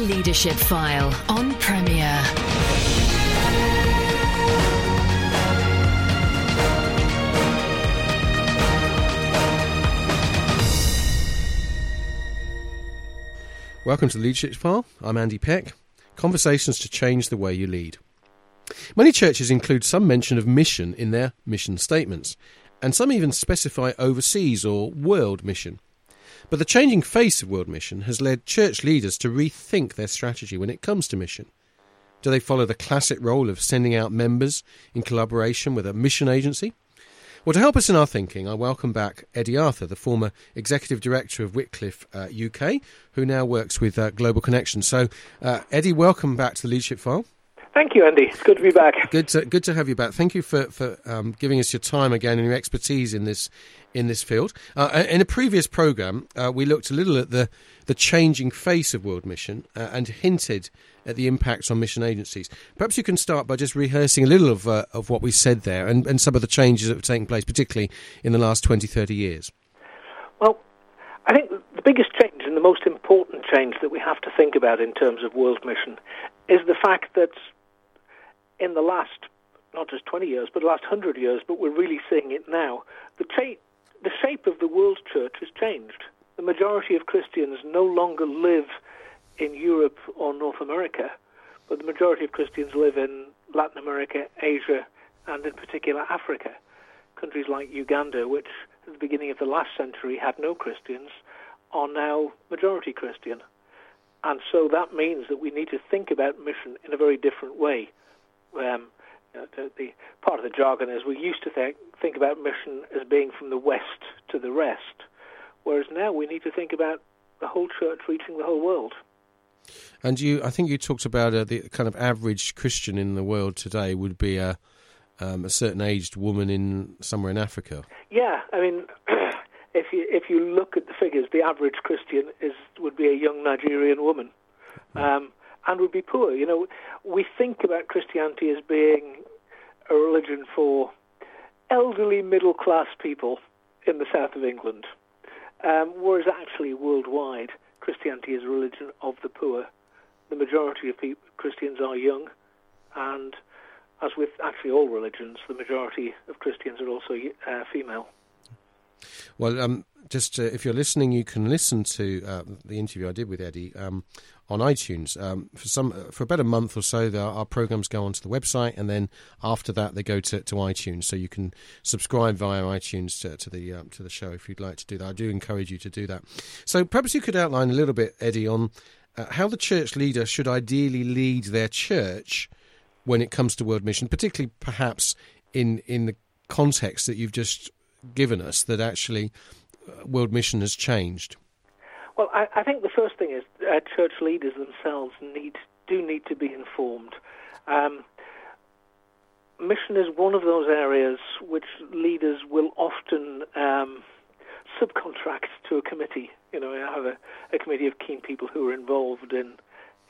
Leadership File on Premier. Welcome to the Leadership File. I'm Andy Peck. Conversations to change the way you lead. Many churches include some mention of mission in their mission statements, and some even specify overseas or world mission. But the changing face of world mission has led church leaders to rethink their strategy when it comes to mission. Do they follow the classic role of sending out members in collaboration with a mission agency? Well, to help us in our thinking, I welcome back Eddie Arthur, the former executive director of Wycliffe uh, UK, who now works with uh, Global Connection. So, uh, Eddie, welcome back to the Leadership File. Thank you, Andy. It's good to be back. Good to good to have you back. Thank you for for um, giving us your time again and your expertise in this in this field. Uh, in a previous program, uh, we looked a little at the the changing face of World Mission uh, and hinted at the impacts on mission agencies. Perhaps you can start by just rehearsing a little of uh, of what we said there and, and some of the changes that have taken place, particularly in the last 20, 30 years. Well, I think the biggest change and the most important change that we have to think about in terms of World Mission is the fact that in the last, not just 20 years, but the last 100 years, but we're really seeing it now, the, cha- the shape of the world church has changed. The majority of Christians no longer live in Europe or North America, but the majority of Christians live in Latin America, Asia, and in particular Africa. Countries like Uganda, which at the beginning of the last century had no Christians, are now majority Christian. And so that means that we need to think about mission in a very different way um, you know, the, the, part of the jargon is we used to think, think about mission as being from the west to the rest, whereas now we need to think about the whole church reaching the whole world. And you, I think you talked about uh, the kind of average Christian in the world today would be a, um, a certain aged woman in somewhere in Africa. Yeah, I mean, if you if you look at the figures, the average Christian is would be a young Nigerian woman. Mm. Um, and would be poor. You know, we think about Christianity as being a religion for elderly middle class people in the south of England, um, whereas actually worldwide, Christianity is a religion of the poor. The majority of people, Christians are young, and as with actually all religions, the majority of Christians are also uh, female. Well, um, just uh, if you're listening, you can listen to uh, the interview I did with Eddie um, on iTunes. Um, for some, uh, for about a month or so, our programs go onto the website, and then after that, they go to, to iTunes. So you can subscribe via iTunes to, to the um, to the show if you'd like to do that. I do encourage you to do that. So perhaps you could outline a little bit, Eddie, on uh, how the church leader should ideally lead their church when it comes to world mission, particularly perhaps in in the context that you've just given us that actually uh, world mission has changed? Well, I, I think the first thing is church leaders themselves need do need to be informed. Um, mission is one of those areas which leaders will often um, subcontract to a committee. You know, I have a, a committee of keen people who are involved in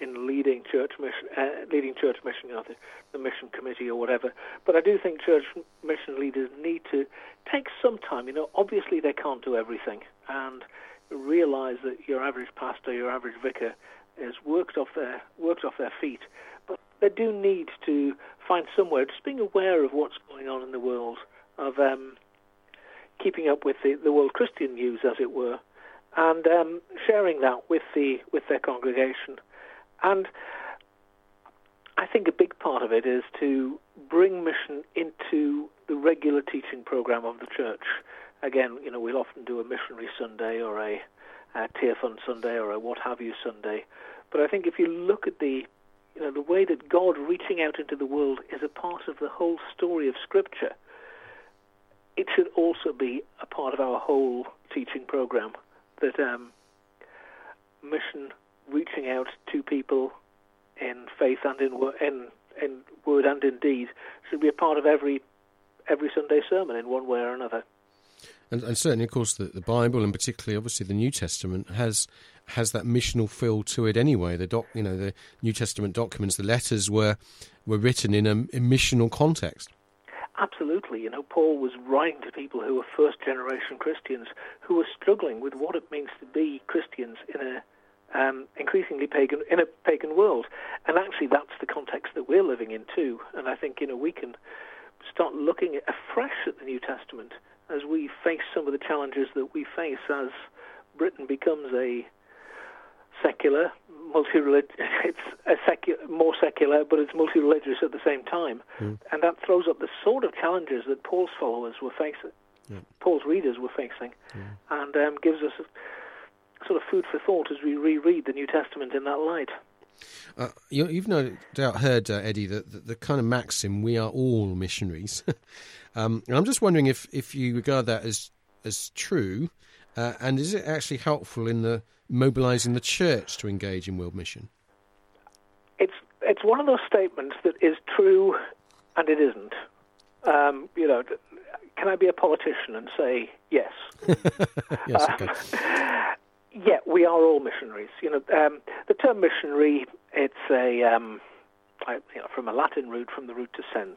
in leading church mission, uh, leading church mission, you know, the, the, mission committee or whatever. But I do think church mission leaders need to take some time. You know, obviously they can't do everything, and realize that your average pastor, your average vicar, is worked off their worked off their feet. But they do need to find somewhere, just being aware of what's going on in the world, of um, keeping up with the, the world Christian news, as it were, and um, sharing that with the with their congregation. And I think a big part of it is to bring mission into the regular teaching program of the church. Again, you know, we'll often do a missionary Sunday or a, a Tearfund Sunday or a what have you Sunday. But I think if you look at the you know, the way that God reaching out into the world is a part of the whole story of Scripture, it should also be a part of our whole teaching program. That um, mission reaching out to people in faith and in, in, in word and in deed should be a part of every every Sunday sermon in one way or another. And, and certainly, of course, the, the, Bible, and particularly, obviously, the New Testament has has that missional feel to it anyway. The doc, you know, the New Testament documents, the letters were were written in a, a missional context. Absolutely. You know, Paul was writing to people who were first generation Christians who were struggling with what it means to be Christians in a um, increasingly pagan in a pagan world. And actually, that's the context that we're living in too. And I think you know we can start looking afresh at the New Testament as we face some of the challenges that we face as Britain becomes a secular, multi-religious. It's a more secular, but it's multi-religious at the same time, mm. and that throws up the sort of challenges that Paul's followers were facing, yeah. Paul's readers were facing, yeah. and um, gives us sort of food for thought as we reread the New Testament in that light. Uh, you, have no doubt heard, uh, Eddie, that the, the, kind of maxim, we are all missionaries. um, and I'm just wondering if, if you regard that as, as true, uh, and is it actually helpful in the mobilising the church to engage in world mission? It's, it's one of those statements that is true and it isn't. Um, you know, can I be a politician and say yes? yes, okay. Yeah, we are all missionaries. You know, um, the term missionary, it's a um, you know, from a Latin root, from the root to send,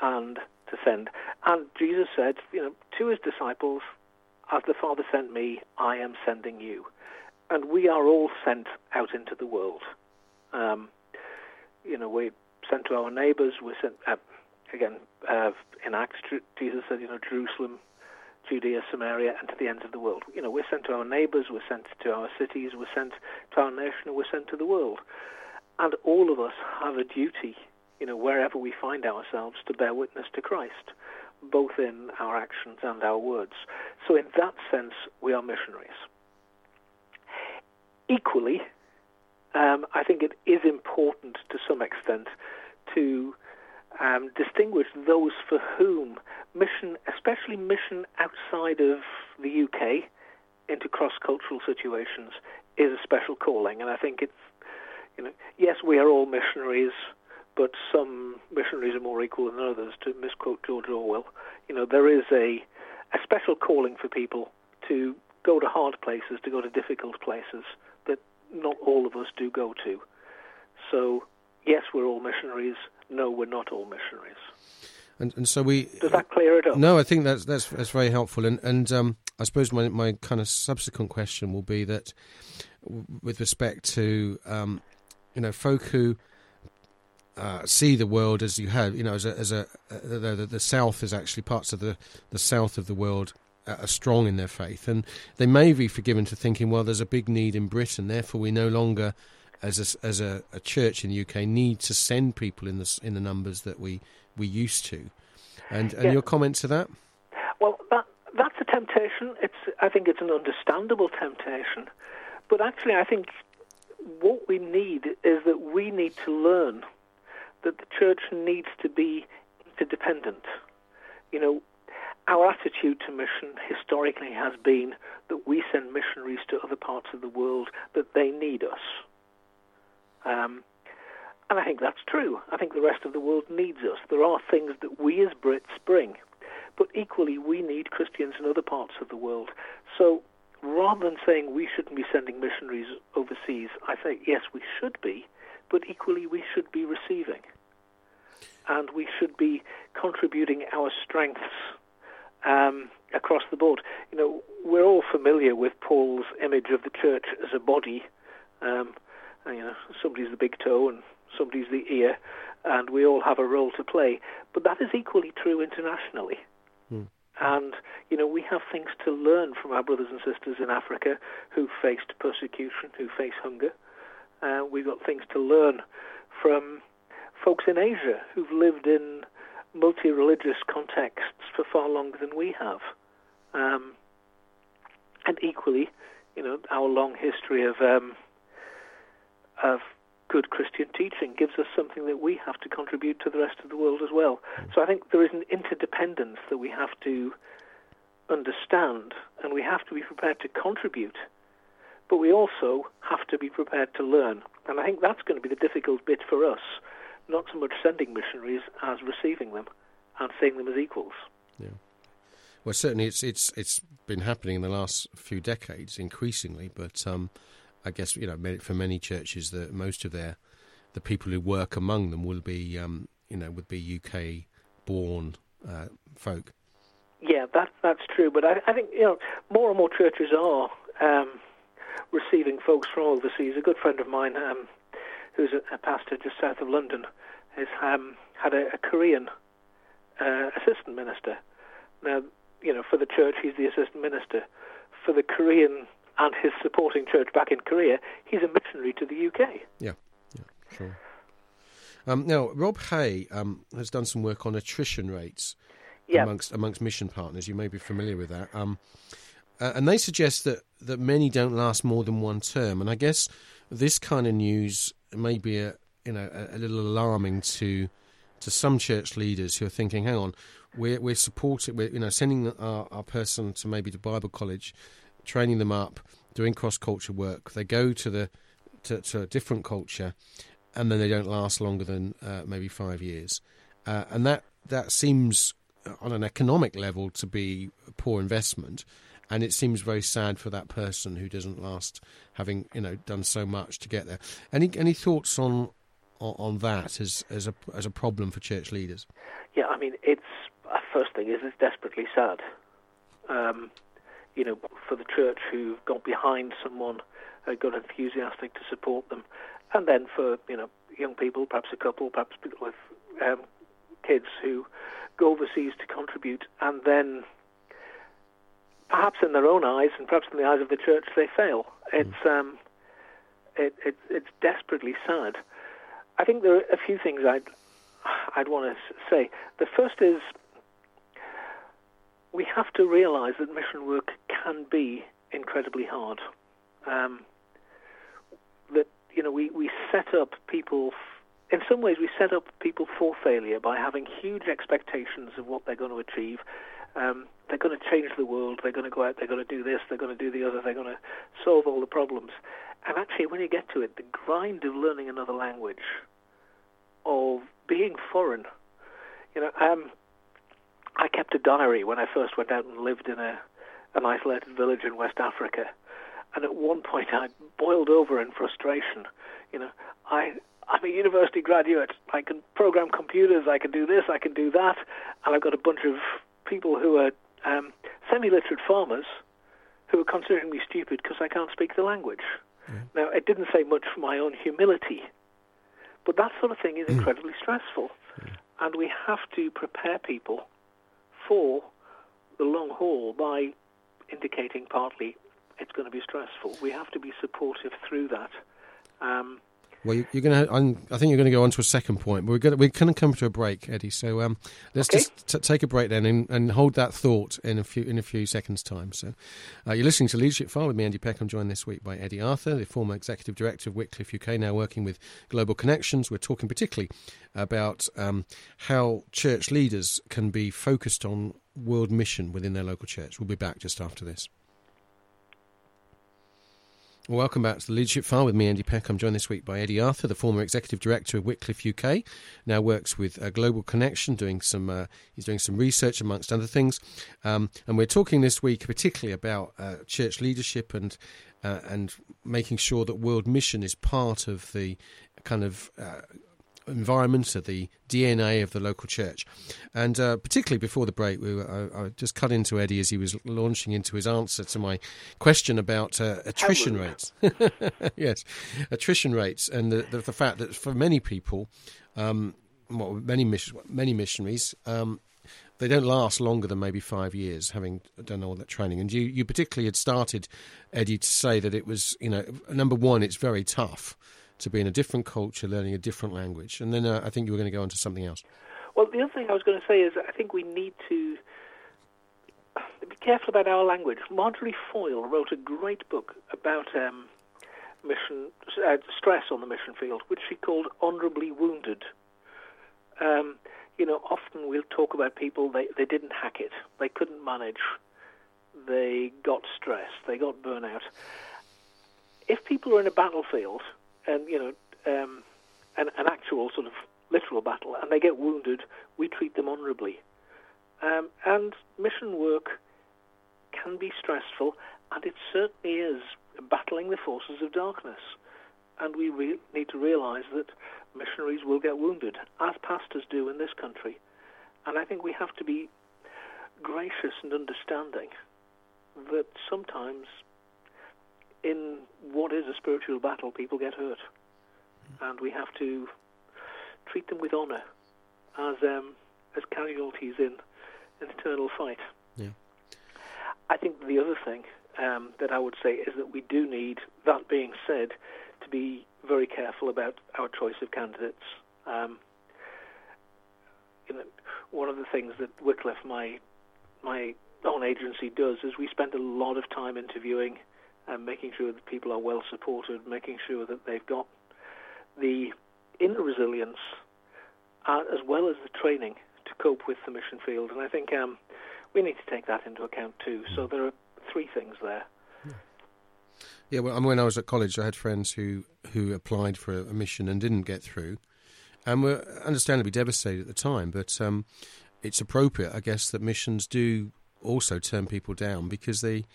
and to send. And Jesus said, you know, to his disciples, as the Father sent me, I am sending you. And we are all sent out into the world. Um, you know, we're sent to our neighbours. We're sent, uh, again, uh, in Acts, Jesus said, you know, Jerusalem, Judea, Samaria, and to the ends of the world. You know, we're sent to our neighbours, we're sent to our cities, we're sent to our nation, we're sent to the world. And all of us have a duty, you know, wherever we find ourselves, to bear witness to Christ, both in our actions and our words. So, in that sense, we are missionaries. Equally, um, I think it is important to some extent to um, distinguish those for whom mission, especially mission outside of the UK into cross-cultural situations, is a special calling. And I think it's, you know, yes, we are all missionaries, but some missionaries are more equal than others. To misquote George Orwell, you know, there is a a special calling for people to go to hard places, to go to difficult places that not all of us do go to. So, yes, we're all missionaries no, we're not all missionaries. And, and so we does that clear it up? No, I think that's that's that's very helpful. And and um, I suppose my my kind of subsequent question will be that, with respect to um, you know folk who uh, see the world as you have, you know, as a, as a uh, the, the, South is actually parts of the the South of the world are strong in their faith, and they may be forgiven to thinking, well, there's a big need in Britain, therefore we no longer as a, as a, a, church in the UK need to send people in the in the numbers that we we used to. And and yeah. your comment to that? Well, that that's a temptation. It's I think it's an understandable temptation, but actually I think what we need is that we need to learn that the church needs to be interdependent. You know, our attitude to mission historically has been that we send missionaries to other parts of the world that they need us. Um, and I think that's true. I think the rest of the world needs us. There are things that we as Brits bring, but equally we need Christians in other parts of the world. So rather than saying we shouldn't be sending missionaries overseas, I say yes, we should be, but equally we should be receiving. And we should be contributing our strengths um, across the board. You know, we're all familiar with Paul's image of the church as a body. Um, you know, somebody's the big toe and somebody's the ear, and we all have a role to play. But that is equally true internationally. Hmm. And, you know, we have things to learn from our brothers and sisters in Africa who faced persecution, who face hunger. Uh, we've got things to learn from folks in Asia who've lived in multi-religious contexts for far longer than we have. Um, and equally, you know, our long history of um, of good Christian teaching gives us something that we have to contribute to the rest of the world as well. So I think there is an interdependence that we have to understand, and we have to be prepared to contribute, but we also have to be prepared to learn. And I think that's going to be the difficult bit for us, not so much sending missionaries as receiving them and seeing them as equals. Yeah. Well, certainly it's it's it's been happening in the last few decades increasingly, but um, I guess you know for many churches that most of their the people who work among them will be um, you know would be UK born uh, folk. Yeah, that that's true. But I, I, think you know more and more churches are um, receiving folks from overseas. A good friend of mine, um, who's a, a, pastor just south of London, has um, had a, a Korean uh, assistant minister. Now, you know, for the church, he's the assistant minister. For the Korean and his supporting church back in Korea, he's a missionary to the UK. Yeah, yeah, sure. Um, now, Rob Hay um, has done some work on attrition rates yeah. amongst amongst mission partners. You may be familiar with that. Um, uh, and they suggest that, that many don't last more than one term. And I guess this kind of news may be a, you know a, a little alarming to to some church leaders who are thinking, hang on, we're we're supporting, we're you know sending our, our person to maybe to Bible college, training them up, doing cross culture work. They go to the to, to, a different culture, and then they don't last longer than uh, maybe five years, uh, and that that seems on an economic level to be a poor investment and it seems very sad for that person who doesn't last, having you know done so much to get there. Any any thoughts on on, that as as a as a problem for church leaders? Yeah, I mean, it's uh, first thing is it's desperately sad. Um, you know, for the church who got behind someone, uh, got enthusiastic to support them, and then for you know young people, perhaps a couple, perhaps people with um, kids who go overseas to contribute, and then perhaps in their own eyes and perhaps in the eyes of the church, they fail. It's um, it, it, it's desperately sad. I think there are a few things I'd I'd want to say. The first is we have to realise that mission work can be incredibly hard. Um, that you know we, we set up people. In some ways, we set up people for failure by having huge expectations of what they're going to achieve, um, they're going to change the world. They're going to go out. They're going to do this. They're going to do the other. They're going to solve all the problems. And actually, when you get to it, the grind of learning another language, of being foreign, you know, um, I kept a diary when I first went out and lived in a an isolated village in West Africa, and at one point I boiled over in frustration. You know, I I'm a university graduate. I can program computers. I can do this. I can do that, and I've got a bunch of people who are um, semi-literate farmers who are considering me stupid because I can't speak the language. Yeah. Now, it didn't say much for my own humility, but that sort of thing is incredibly stressful, yeah. and we have to prepare people for the long haul by indicating partly it's going to be stressful. We have to be supportive through that. Um, well, you're going to. I think you're going to go on to a second point. But we're going. To, we're going to come to a break, Eddie. So um, let's okay. just t- take a break then, and, and, hold that thought in a few in a few seconds' time. So, uh, you're listening to Leadership File with me, Andy Peck. I'm joined this week by Eddie Arthur, the former executive director of Wycliffe UK, now working with Global Connections. We're talking particularly about um, how church leaders can be focused on world mission within their local church. We'll be back just after this. Welcome back to the Leadership File with me, Andy Peck. I'm joined this week by Eddie Arthur, the former executive director of Wycliffe UK. Now works with a Global Connection, doing some uh, he's doing some research amongst other things. Um, and we're talking this week particularly about uh, church leadership and uh, and making sure that world mission is part of the kind of uh, environment, of the DNA of the local church. And uh, particularly before the break, we were, I, I, just cut into Eddie as he was launching into his answer to my question about uh, attrition rates. yes, attrition rates, and the, the, the, fact that for many people, um, well, many mission, many missionaries. Um, they don't last longer than maybe five years, having done all that training. And you, you particularly had started, Eddie, to say that it was, you know, number one, it's very tough to be in a different culture, learning a different language. And then uh, I think you were going to go on to something else. Well, the other thing I was going to say is I think we need to be careful about our language. Marjorie Foyle wrote a great book about um, mission uh, stress on the mission field, which she called "Honorably Wounded." Um, you know, often we'll talk about people they they didn't hack it, they couldn't manage, they got stressed, they got burnout. If people are in a battlefield and you know, um, an, an actual sort of literal battle, and they get wounded, we treat them honourably. Um, and mission work can be stressful, and it certainly is battling the forces of darkness. And we re- need to realise that missionaries will get wounded, as pastors do in this country. And I think we have to be gracious and understanding that sometimes in what is a spiritual battle, people get hurt, and we have to treat them with honour as um, as casualties in an eternal fight. Yeah. I think the other thing um, that I would say is that we do need, that being said, to be very careful about our choice of candidates. Um, you know, one of the things that Wycliffe, my my own agency, does is we spend a lot of time interviewing and making sure that people are well supported, making sure that they've got the inner resilience uh, as well as the training to cope with the mission field. And I think um, we need to take that into account too. So there are three things there. Yeah, well, when I was at college, I had friends who, who applied for a mission and didn't get through, and were understandably devastated at the time. But um, it's appropriate, I guess, that missions do also turn people down because they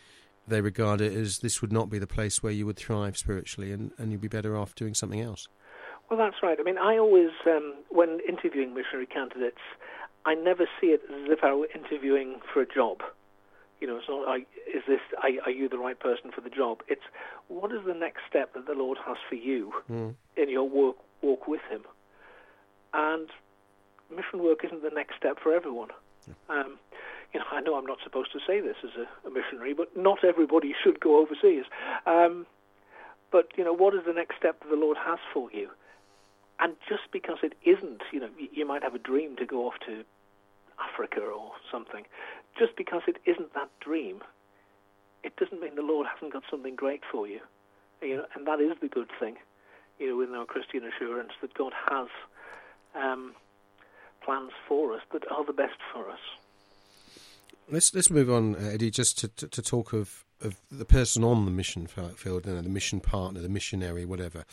they regard it as this would not be the place where you would thrive spiritually, and, and you'd be better off doing something else. Well, that's right. I mean, I always, um, when interviewing missionary candidates, I never see it as if I were interviewing for a job. You know, it's not, I, is this, are, are you the right person for the job? It's, what is the next step that the Lord has for you Mm. in your work, walk with Him? And mission work isn't the next step for everyone. Um, you know, I know I'm not supposed to say this as a, a missionary, but not everybody should go overseas. Um, but you know, what is the next step that the Lord has for you? And just because it isn't, you know, you might have a dream to go off to Africa or something. Just because it isn't that dream, it doesn't mean the Lord hasn't got something great for you. You know, and that is the good thing, you know, with our Christian assurance that God has um, plans for us that are the best for us. Let's let's move on, uh, Eddie, just to, to, to talk of, of the person on the mission field, you know, the mission partner, the missionary, whatever,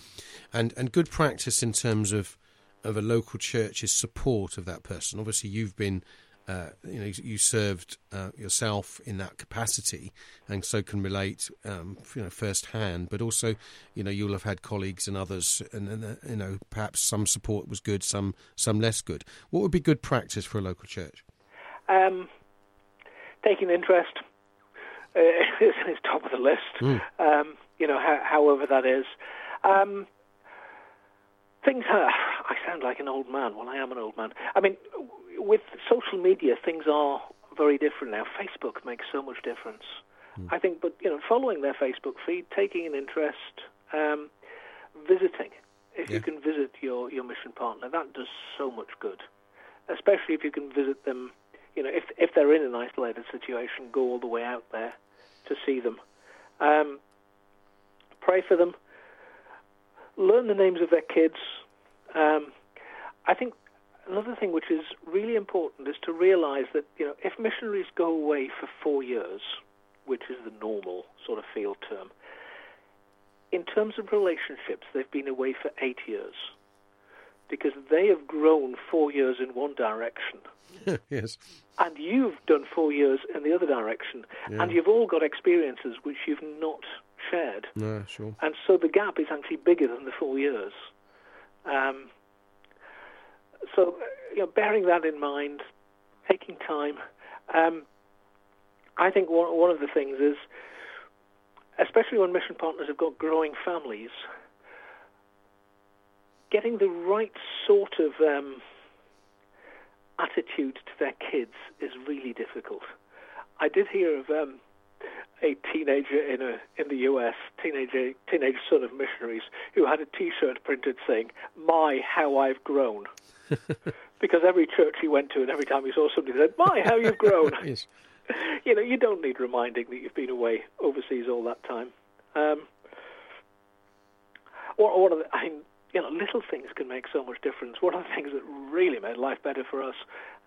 and and good practice in terms of of a local church's support of that person. Obviously, you've been. Uh, you know, you served uh, yourself in that capacity, and so can relate, um, you know, firsthand. But also, you know, you'll have had colleagues and others, and, and uh, you know, perhaps some support was good, some some less good. What would be good practice for a local church? Um, taking interest uh, is, is top of the list. Mm. Um, you know, ho- however that is. Um, things. Uh, I sound like an old man. Well, I am an old man. I mean, with social media, things are very different now. Facebook makes so much difference. I think, but you know, following their Facebook feed, taking an interest, um, visiting. If Yeah. you can visit your, your mission partner, that does so much good. Especially if you can visit them, you know, if if they're in an isolated situation, go all the way out there to see them. Um, pray for them. Learn the names of their kids. Um, I think another thing which is really important is to realize that you know if missionaries go away for four years, which is the normal sort of field term, in terms of relationships, they've been away for eight years because they have grown four years in one direction yes. and you've done four years in the other direction, Yeah. and you've all got experiences which you've not shared, No, sure. and so the gap is actually bigger than the four years. Um, so, you know, bearing that in mind, taking time, um, I think one one of the things is, especially when mission partners have got growing families, getting the right sort of um, attitude to their kids is really difficult. I did hear of um, a teenager in a in the U.S. teenager teenage son of missionaries who had a T-shirt printed saying "My how I've grown," because every church he went to and every time he saw somebody said "My how you've grown." yes. you know, you don't need reminding that you've been away overseas all that time. Um, one one of the, I mean, you know, little things can make so much difference. One of the things that really made life better for us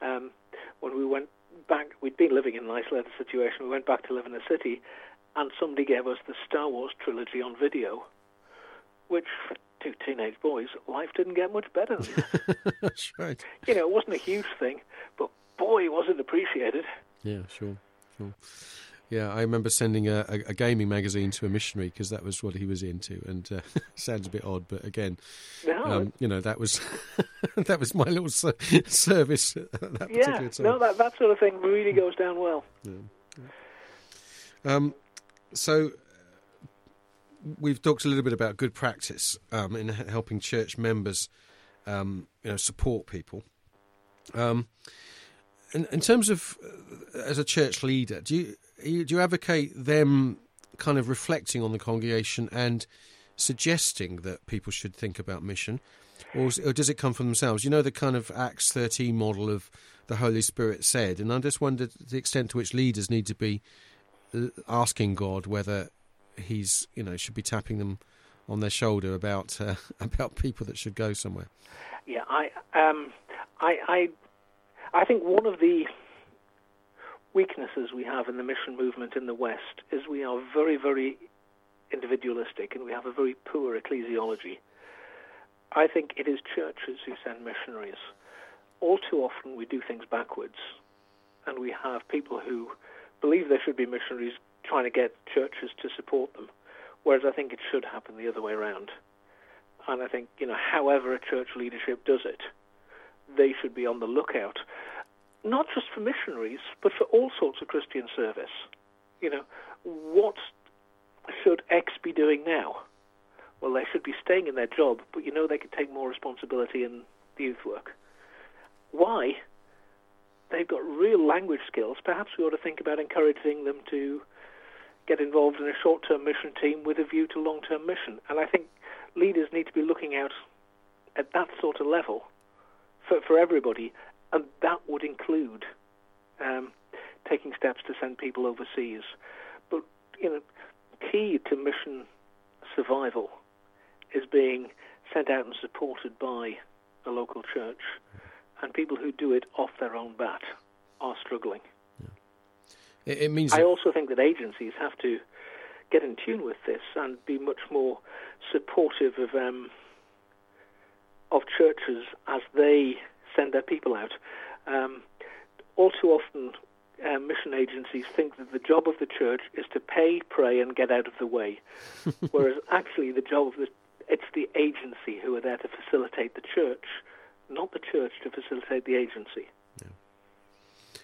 um, when we went back, we'd been living in an isolated situation. We went back to live in a city, and somebody gave us the Star Wars trilogy on video, which for two teenage boys, life didn't get much better. That's right. you know, it wasn't a huge thing, but boy, was it appreciated. Yeah, sure, sure. Yeah, I remember sending a, a, a gaming magazine to a missionary because that was what he was into, and uh, sounds a bit odd, but again, No, um, you know, that was that was my little ser- service at that yeah, particular time. no, that that sort of thing really goes down well. Um, so, we've talked a little bit about good practice um, in helping church members, um, you know, support people. Um, in, in, terms of uh, as a church leader, do you do you advocate them kind of reflecting on the congregation and suggesting that people should think about mission, or, or does it come from themselves? You know, the kind of Acts thirteen model of the Holy Spirit said, and I just wondered the extent to which leaders need to be uh, asking God whether He's you know should be tapping them on their shoulder about uh, about people that should go somewhere. Yeah, I um, I I I think one of the weaknesses we have in the mission movement in the West is we are very, very individualistic and we have a very poor ecclesiology. I think it is churches who send missionaries. All too often we do things backwards, and we have people who believe there should be missionaries trying to get churches to support them, whereas I think it should happen the other way around. And I think, you know, however a church leadership does it, they should be on the lookout not just for missionaries, but for all sorts of Christian service. You know, what should X be doing now? Well, they should be staying in their job, but you know they could take more responsibility in the youth work. Why? They've got real language skills. Perhaps we ought to think about encouraging them to get involved in a short-term mission team with a view to long-term mission. And I think leaders need to be looking out at that sort of level for, for everybody and that would include um, taking steps to send people overseas. But you know, key to mission survival is being sent out and supported by a local church, and people who do it off their own bat are struggling. Yeah. It, it, means. I also think that agencies have to get in tune with this and be much more supportive of um, of churches as they send their people out. Um, all too often, uh, mission agencies think that the job of the church is to pay, pray, and get out of the way, whereas actually the job of the it's the agency who are there to facilitate the church, not the church to facilitate the agency. Yeah.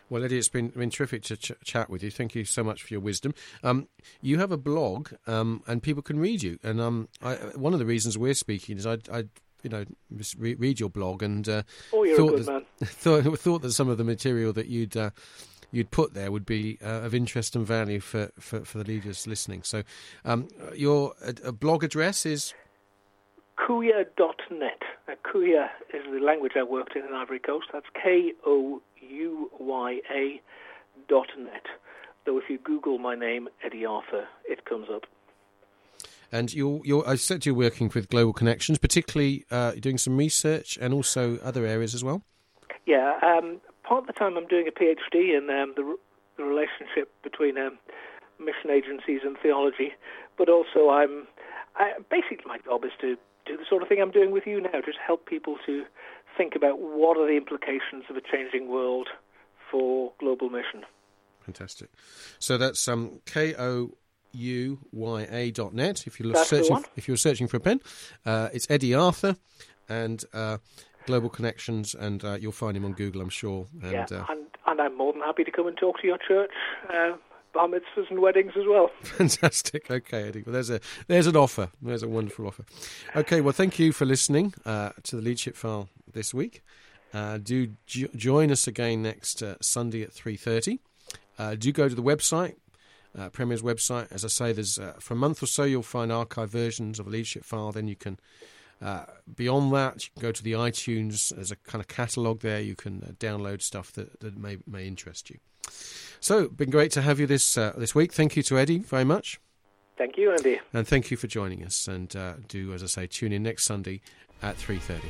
Well, Eddie, it's been, been terrific to ch- chat with you. Thank you so much for your wisdom. Um, you have a blog, um, and people can read you. And um, I, one of the reasons we're speaking is I, I you know read your blog and uh, oh, thought, that, thought, thought that some of the material that you'd uh, you'd put there would be uh, of interest and value for, for, for the leaders listening. So um, your blog address is Kouya.net. Now, Kouya is the language I worked in in Ivory Coast. That's K O U Y A dot net. Though if you Google my name, Eddie Arthur, it comes up. And you're, you're, I said you're working with Global Connections, particularly uh, doing some research and also other areas as well. Yeah, um, part of the time I'm doing a PhD in um, the, the, relationship between um, mission agencies and theology, but also I'm I, basically my job is to do the sort of thing I'm doing with you now, just help people to think about what are the implications of a changing world for global mission. Fantastic. So that's um, K O uyA.net. If you're That's searching, if you're searching for a pen, uh, it's Eddie Arthur and uh, Global Connections, and uh, you'll find him on Google, I'm sure. And, yeah, uh, and, and I'm more than happy to come and talk to your church. Uh, bar mitzvahs and weddings as well. Fantastic. Okay, Eddie. Well, there's a there's an offer. There's a wonderful offer. Okay. Well, thank you for listening uh, to the leadership file this week. do jo- join us again next Sunday at three thirty. do go to the website uh, Premier's website. As I say, there's uh, for a month or so you'll find archive versions of a leadership file. Then you can, uh, beyond that, you can go to the iTunes. There's a kind of catalogue there. You can uh, download stuff that, that may may interest you. So, been great to have you this uh, this week. Thank you to Eddie very much. Thank you, Andy. And thank you for joining us. And uh, do, as I say, tune in next Sunday at three thirty.